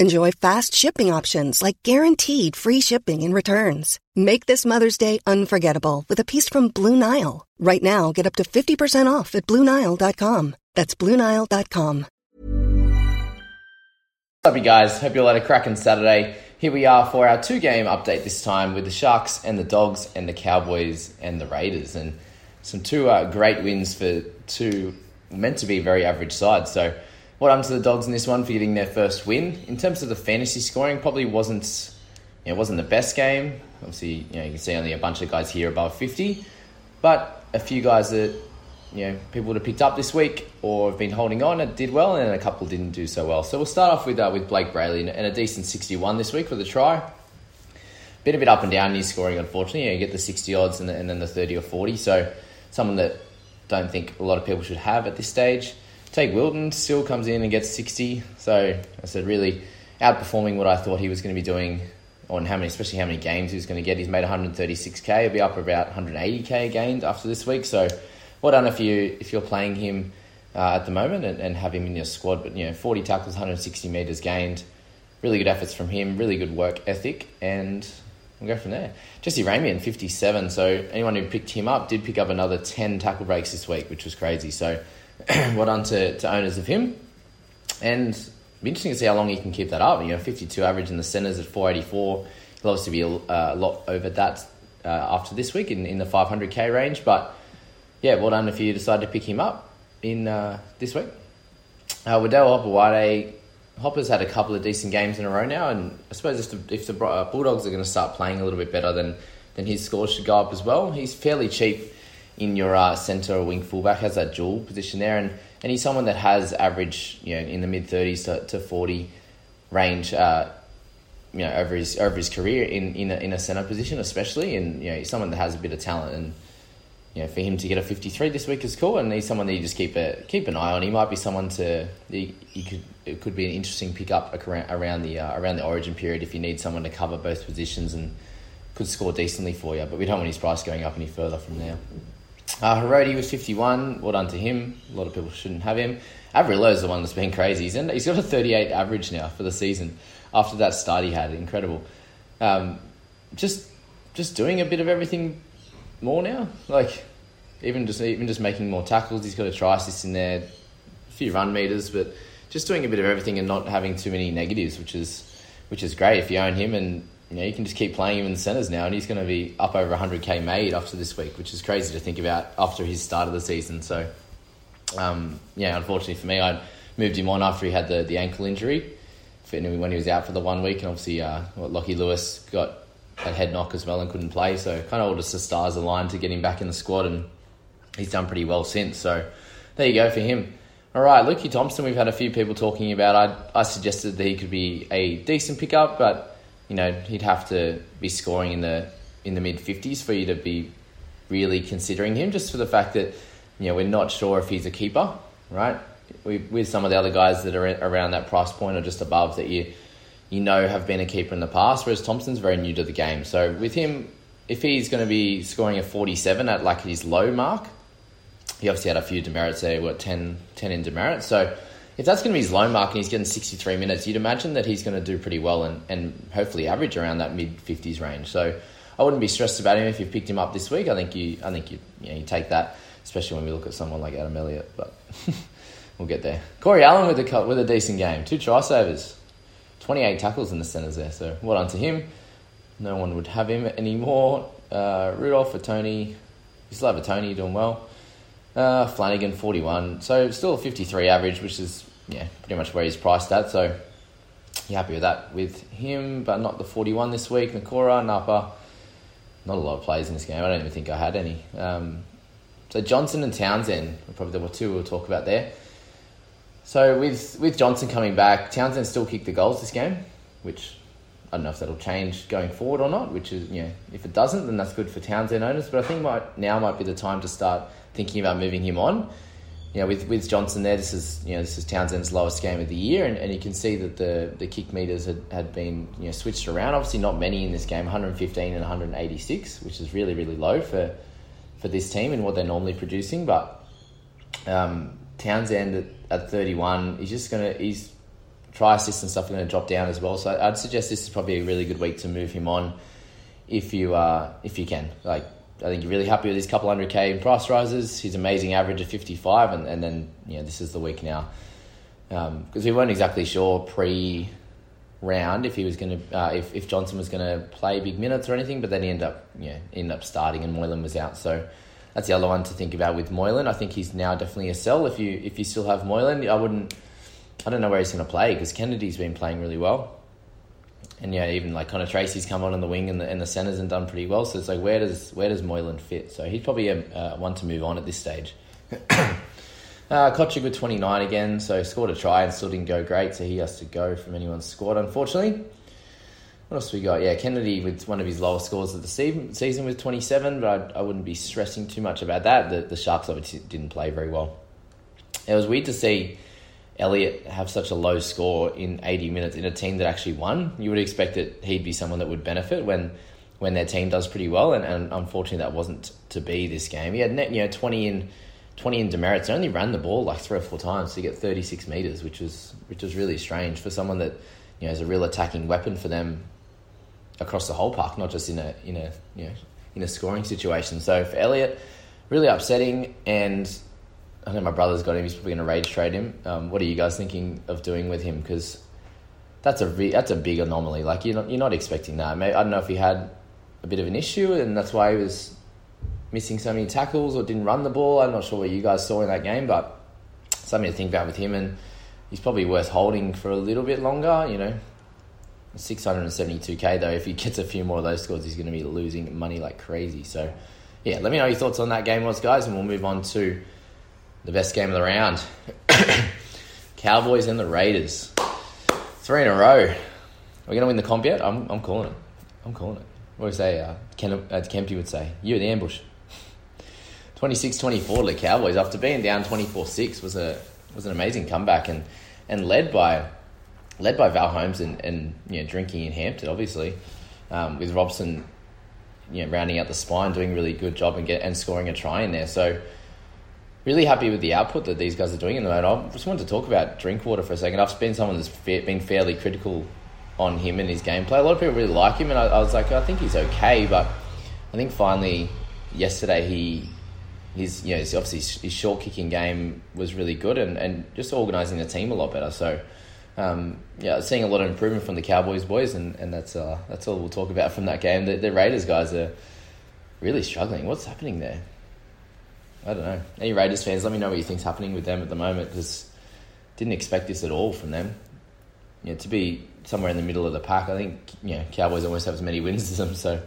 Enjoy fast shipping options like guaranteed free shipping and returns. Make this Mother's Day unforgettable with a piece from Blue Nile. Right now, get up to 50% off at BlueNile.com. That's BlueNile.com. What's up, you guys? Hope you all had a cracking Saturday. Here we are for our two game update this time with the Sharks and the Dogs and the Cowboys and the Raiders. And some two uh, great wins for two meant to be very average sides. So, what happened to the Dogs in this one for getting their first win? In terms of the fantasy scoring, probably wasn't you know, wasn't the best game. Obviously, you know you can see only a bunch of guys here above fifty, but a few guys that you know people would have picked up this week or have been holding on and did well, and a couple didn't do so well. So we'll start off with uh, with Blake Brailey and a decent sixty-one this week with a try. Been a bit up and down in his scoring, unfortunately. You, know, you get the sixty odds and, the, and then the thirty or forty. So someone that don't think a lot of people should have at this stage. Teig Wilton still comes in and gets 60. So I said, really outperforming what I thought he was going to be doing on how many, especially how many games he was going to get. He's made 136k. He'll be up about 180k gained after this week. So well done if you if you're playing him uh, at the moment and, and, have him in your squad. But you know, 40 tackles, 160 meters gained. Really good efforts from him. Really good work ethic, and we'll go from there. Jesse Ramien, 57. So anyone who picked him up did pick up another 10 tackle breaks this week, which was crazy. So well done to, to owners of him. And be interesting to see how long he can keep that up. You know, 52 average in the centres at 484. He'll obviously be a, a lot over that uh, after this week in, in the 500k range. But yeah, well done if you decide to pick him up in uh, this week. Uh, Waddell Hopper's had a couple of decent games in a row now, and I suppose if the, if the uh, Bulldogs are going to start playing a little bit better, then then his scores should go up as well. He's fairly cheap in your uh, centre or wing fullback, has that dual position there, and, and he's someone that has average, you know, in the mid thirties to, to forty range, uh, you know, over his over his career in in a, in a centre position, especially, and you know, he's someone that has a bit of talent, and you know, for him to get a fifty three this week is cool, and he's someone that you just keep a keep an eye on. He might be someone to he, he could it could be an interesting pickup around the uh, around the Origin period if you need someone to cover both positions and could score decently for you, but we don't want his price going up any further from there. Uh, Hiroti was 51. Well done to him. A lot of people shouldn't have him. Averillo is the one that's been crazy. He's, in, he's got a 38 average now for the season after that start he had. Incredible. Um, just just doing a bit of everything more now. Like even just even just making more tackles. He's got a try assist in there, a few run meters, but just doing a bit of everything and not having too many negatives, which is which is great if you own him and you know, you can just keep playing him in the centres now, and he's going to be up over 100k made after this week, which is crazy to think about after his start of the season. So, um, yeah, unfortunately for me, I moved him on after he had the, the ankle injury when he was out for the one week, and obviously, uh, well, Lockie Lewis got a head knock as well and couldn't play. So, kind of all just the stars aligned to get him back in the squad, and he's done pretty well since. So, there you go for him. All right, Lukey Thompson, we've had a few people talking about. I, I suggested that he could be a decent pickup, but you know, he'd have to be scoring in the in the mid fifties for you to be really considering him, just for the fact that you know, we're not sure if he's a keeper, right? We, with some of the other guys that are around that price point or just above that you you know have been a keeper in the past, whereas Thompson's very new to the game. So with him, if he's going to be scoring a 47 at like his low mark, he obviously had a few demerits there, what, 10, 10 in demerits. So if that's going to be his low mark and he's getting 63 minutes, you'd imagine that he's going to do pretty well and, and hopefully average around that mid 50s range. So I wouldn't be stressed about him if you picked him up this week. I think you, I think you, you, know, you take that, especially when we look at someone like Adam Elliott. But we'll get there. Corey Allen with a with a decent game, two try savers, 28 tackles in the centres there. So well done to him. No one would have him anymore. Uh, Rudolf for Tony. You still have a Tony doing well. Uh, Flanagan, 41. So still a 53 average, which is yeah pretty much where he's priced at. So you're happy with that with him, but not the 41 this week. Nikora, Napa. Not a lot of plays in this game. I don't even think I had any. Um, so Johnson and Townsend are probably the two we'll talk about there. So with with Johnson coming back, Townsend still kicked the goals this game, which I don't know if that'll change going forward or not. Which is, you know, if it doesn't, then that's good for Townsend owners. But I think might, now might be the time to start thinking about moving him on. You know, with, with Johnson there, this is you know this is Townsend's lowest game of the year, and, and you can see that the, the kick meters had, had been you know switched around. Obviously, not many in this game, 115 and 186, which is really really low for for this team and what they're normally producing. But um, Townsend at, at 31, he's just gonna he's try assist and stuff are going to drop down as well. So I'd suggest this is probably a really good week to move him on if you uh, if you can. Like I think you're really happy with these couple hundred k in price rises. His amazing average of 55, and, and then you know this is the week now because um, we weren't exactly sure pre round if he was going to uh, if, if Johnson was going to play big minutes or anything, but then he ended up yeah ended up starting and Moylan was out. So that's the other one to think about with Moylan. I think he's now definitely a sell if you if you still have Moylan. I wouldn't I don't know where he's going to play because Kennedy's been playing really well. And yeah, even like Connor Tracey's come on in the wing and the, and the centres and done pretty well. So it's like, where does where does Moylan fit? So he's probably a uh, one to move on at this stage. uh, Kochik with 29 again, so scored a try and still didn't go great, so he has to go from anyone's squad, unfortunately. What else we got? Yeah, Kennedy with one of his lowest scores of the season with 27, but I, I wouldn't be stressing too much about that. The, the Sharks obviously didn't play very well. It was weird to see Elliott have such a low score in 80 minutes in a team that actually won. You would expect that he'd be someone that would benefit when when their team does pretty well, and, and unfortunately that wasn't to be this game. He had net, you know 20 in 20 in demerits. Only ran the ball like three or four times to get 36 meters, which was which was really strange for someone that you know is a real attacking weapon for them across the whole park, not just in a in a you know in a scoring situation. So for Elliot, really upsetting and I know my brother's got him. He's probably going to rage trade him. Um, what are you guys thinking of doing with him? Because that's a re- that's a big anomaly. Like you're not you're not expecting that. Maybe, I don't know if he had a bit of an issue and that's why he was missing so many tackles or didn't run the ball. I'm not sure what you guys saw in that game, but something to think about with him. And he's probably worth holding for a little bit longer. You know, 672k though. If he gets a few more of those scores, he's going to be losing money like crazy. So yeah, let me know your thoughts on that game was, guys, and we'll move on to the best game of the round. Cowboys and the Raiders. Three in a row. Are we going to win the comp yet? I'm, I'm calling it. I'm calling it. What do you say? Uh, Ken, uh, Kempy would say. you're the ambush. 26-24 to the Cowboys after being down 24-6 was a was an amazing comeback and and led by led by Val Holmes and, and you know drinking in Hampton obviously um, with Robson you know rounding out the spine doing a really good job and get and scoring a try in there so really happy with the output that these guys are doing in the moment. I just wanted to talk about Drinkwater for a second. I've been someone that's been fairly critical on him and his gameplay. A lot of people really like him, and I, I was like, I think he's okay, but I think finally yesterday he his you know his, obviously his short kicking game was really good, and, and just organising the team a lot better. So. Um, yeah, seeing a lot of improvement from the Cowboys boys, and, and that's uh, that's all we'll talk about from that game. The, the Raiders guys are really struggling. What's happening there? I don't know. Any Raiders fans, let me know what you think's happening with them at the moment because didn't expect this at all from them. You know, to be somewhere in the middle of the pack, I think you know Cowboys almost have as many wins as them. So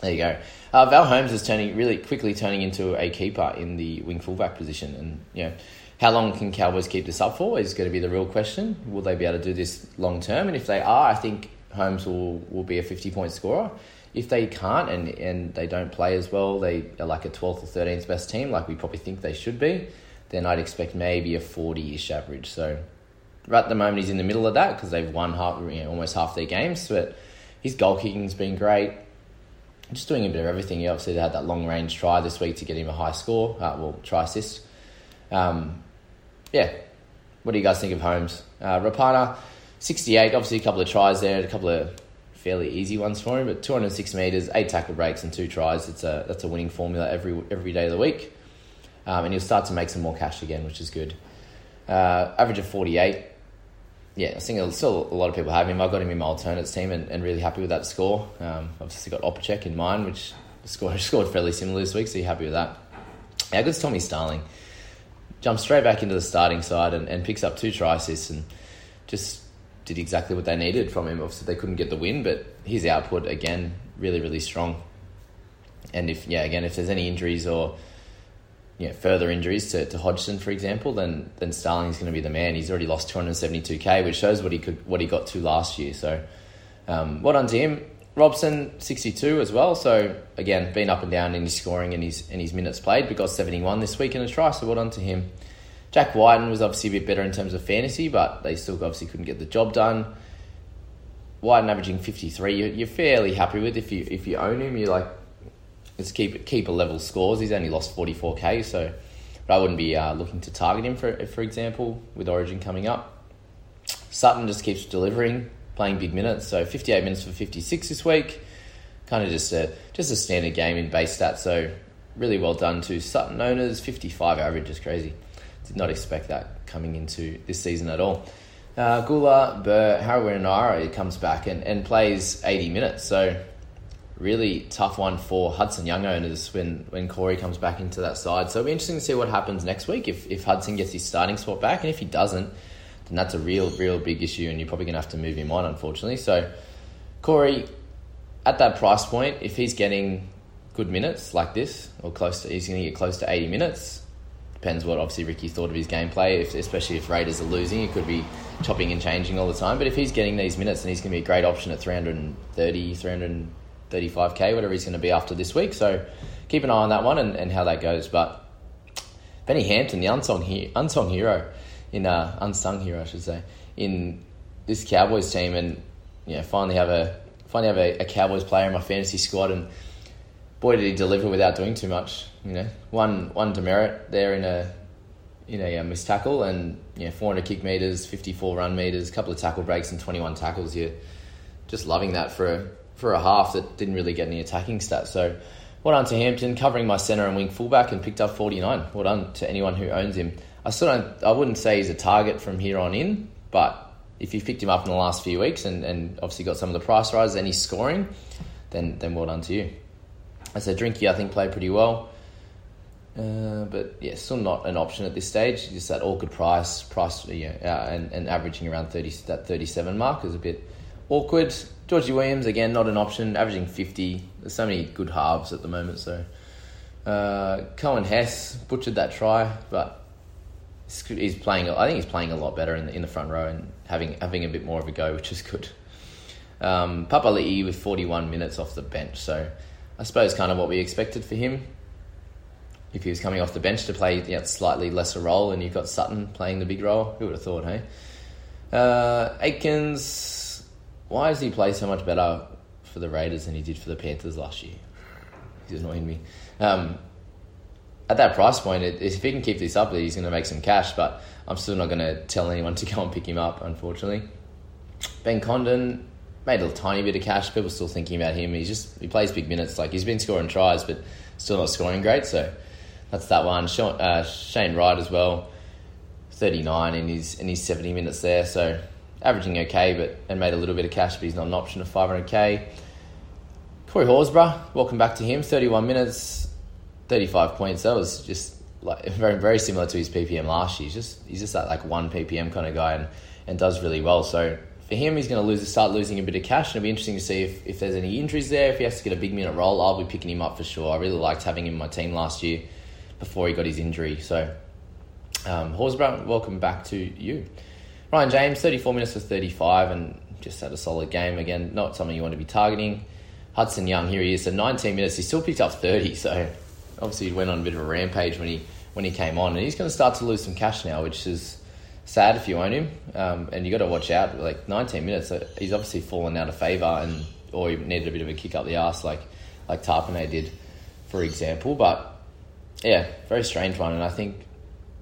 there you go. Uh, Val Holmes is turning really quickly turning into a keeper in the wing fullback position, and you know how long can Cowboys keep this up for is going to be the real question. Will they be able to do this long term? And if they are, I think Holmes will will be a fifty point scorer if they can't and, and they don't play as well, they are like a 12th or 13th best team, like we probably think they should be, then I'd expect maybe a 40 ish average. So right at the moment, he's in the middle of that because they've won half, you know, almost half their games. But his goal kicking's been great. Just doing a bit of everything. He obviously had that long range try this week to get him a high score. Uh, well, try assist. Um, yeah. What do you guys think of Holmes? Uh, Rapana, 68. Obviously, a couple of tries there, a couple of fairly easy ones for him. But 206 meters, eight tackle breaks, and two tries. It's a that's a winning formula every every day of the week. Um, and he'll start to make some more cash again, which is good. Uh, average of 48. Yeah, I think still a lot of people have him. I've got him in my alternates team and, and really happy with that score. Um, obviously got Opacic in mine, which scored, scored fairly similar this week, so you're happy with that. Yeah, good's Tommy Starling. Jumps straight back into the starting side and, and picks up two assists and just did exactly what they needed from him. Obviously, they couldn't get the win, but his output, again, really, really strong. And if, yeah, again, if there's any injuries or you know, further injuries to, to Hodgson, for example, then then Starling's going to be the man. He's already lost 272k, which shows what he could what he got to last year. So, um, well done to him. Robson 62 as well. So again, been up and down in his scoring and his and his minutes played, but got 71 this week in a try. So well done to him. Jack Wighton was obviously a bit better in terms of fantasy, but they still obviously couldn't get the job done. Wighton averaging 53, you're, you're fairly happy with if you if you own him. You're like it's keep keep a level scores. He's only lost 44k, so but I wouldn't be uh, looking to target him for for example with Origin coming up. Sutton just keeps delivering, playing big minutes. So 58 minutes for 56 this week, kind of just a just a standard game in base stats. So really well done to Sutton owners. 55 average is crazy. Did not expect that coming into this season at all. Uh, Gula Burr Harawira comes back and, and plays 80 minutes. So really tough one for Hudson Young owners when, when Corey comes back into that side. So it'll be interesting to see what happens next week if, if Hudson gets his starting spot back. And if he doesn't, then that's a real, real big issue and you're probably going to have to move him on, unfortunately. So Corey, at that price point, if he's getting good minutes like this, or close to, he's going to get close to 80 minutes. Depends what obviously Ricky thought of his gameplay, if, especially if Raiders are losing. it could be chopping and changing all the time. But if he's getting these minutes, then he's going to be a great option at 330, 300 35k, whatever he's going to be after this week. So keep an eye on that one and, and how that goes. But Benny Hampton, the unsung, he- unsung hero, in uh, unsung hero, I should say, in this Cowboys team, and know, finally have a finally have a, a Cowboys player in my fantasy squad, and boy did he deliver without doing too much. You know, one one demerit there in a in a, a missed tackle, and you know, 400 kick meters, 54 run meters, a couple of tackle breaks, and 21 tackles. You're just loving that for a for a half that didn't really get any attacking stats. So well done to Hampton, covering my centre and wing fullback and picked up 49. Well done to anyone who owns him. I still don't, I wouldn't say he's a target from here on in, but if you've picked him up in the last few weeks and, and obviously got some of the price rises and he's scoring, then then well done to you. I said Drinky, I think played pretty well. Uh, but yeah, still not an option at this stage. Just that awkward price, price, yeah, uh, and, and averaging around thirty that thirty seven mark is a bit awkward. Georgie Williams, again, not an option, averaging 50. There's so many good halves at the moment, so. Uh, Coen Hess butchered that try, but he's playing. I think he's playing a lot better in the, in the front row and having having a bit more of a go, which is good. Um, Papali'i with 41 minutes off the bench, so I suppose kind of what we expected for him. If he was coming off the bench to play you know, slightly lesser role, and you've got Sutton playing the big role, who would have thought, hey? Uh, why does he play so much better for the Raiders than he did for the Panthers last year? He's annoying me. Um, at that price point, it, if he can keep this up, he's going to make some cash. But I'm still not going to tell anyone to go and pick him up, unfortunately. Ben Condon made a tiny bit of cash. People still thinking about him. He's just he plays big minutes. Like he's been scoring tries, but still not scoring great. So that's that one. Uh, Shane Wright as well, 39 in his in his 70 minutes there. So averaging okay, but and made a little bit of cash, but he's not an option of 500k. Corey Horsburgh, welcome back to him. 31 minutes, 35 points. That was just like very very similar to his PPM last year. He's just he's just that like one PPM kind of guy and, and does really well. So for him, he's going to lose start losing a bit of cash, and it'll be interesting to see if, if there's any injuries there. If he has to get a big minute role, I'll be picking him up for sure. I really liked having him in my team last year before he got his injury. So um, Horsburgh, welcome back to you. Ryan James, 34 minutes for 35 and just had a solid game. Again, not something you want to be targeting. Hudson Young, here he is. So 19 minutes, he still picked up 30. So obviously he went on a bit of a rampage when he when he came on, and he's going to start to lose some cash now, which is sad if you own him. Um, and you got to watch out. Like 19 minutes, he's obviously fallen out of favour, and or he needed a bit of a kick up the arse, like like Tapine did, for example. But yeah, very strange one, and I think,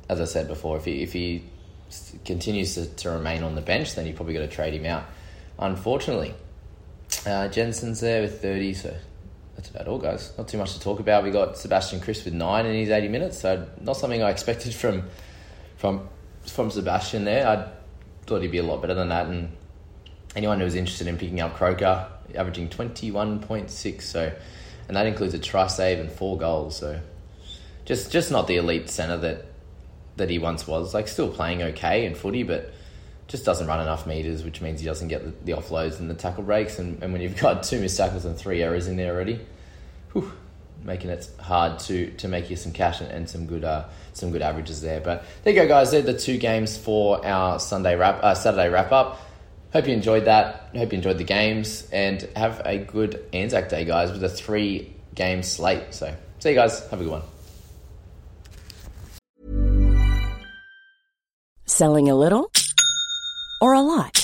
as I said before, if he if he continues to, to remain on the bench, then you probably got to trade him out. Unfortunately, uh, Jensen's there with 30, so that's about all, guys. Not too much to talk about. We got Sebastian Kris with nine in his 80 minutes, so not something I expected from from from Sebastian there. I thought he'd be a lot better than that. And anyone who was interested in picking up Croker, averaging 21.6, so and that includes a try save and four goals. So just just not the elite centre that that he once was. Like still playing okay in footy, but just doesn't run enough meters, which means he doesn't get the, the offloads and the tackle breaks. And, and, when you've got two missed tackles and three errors in there already, whew, making it hard to to make you some cash and, and some good uh, some good averages there. But there you go, guys. They're the two games for our Sunday wrap uh, Saturday wrap up. Hope you enjoyed that. Hope you enjoyed the games and have a good Anzac Day, guys, with a three game slate. So see you guys. Have a good one. Selling a little or a lot?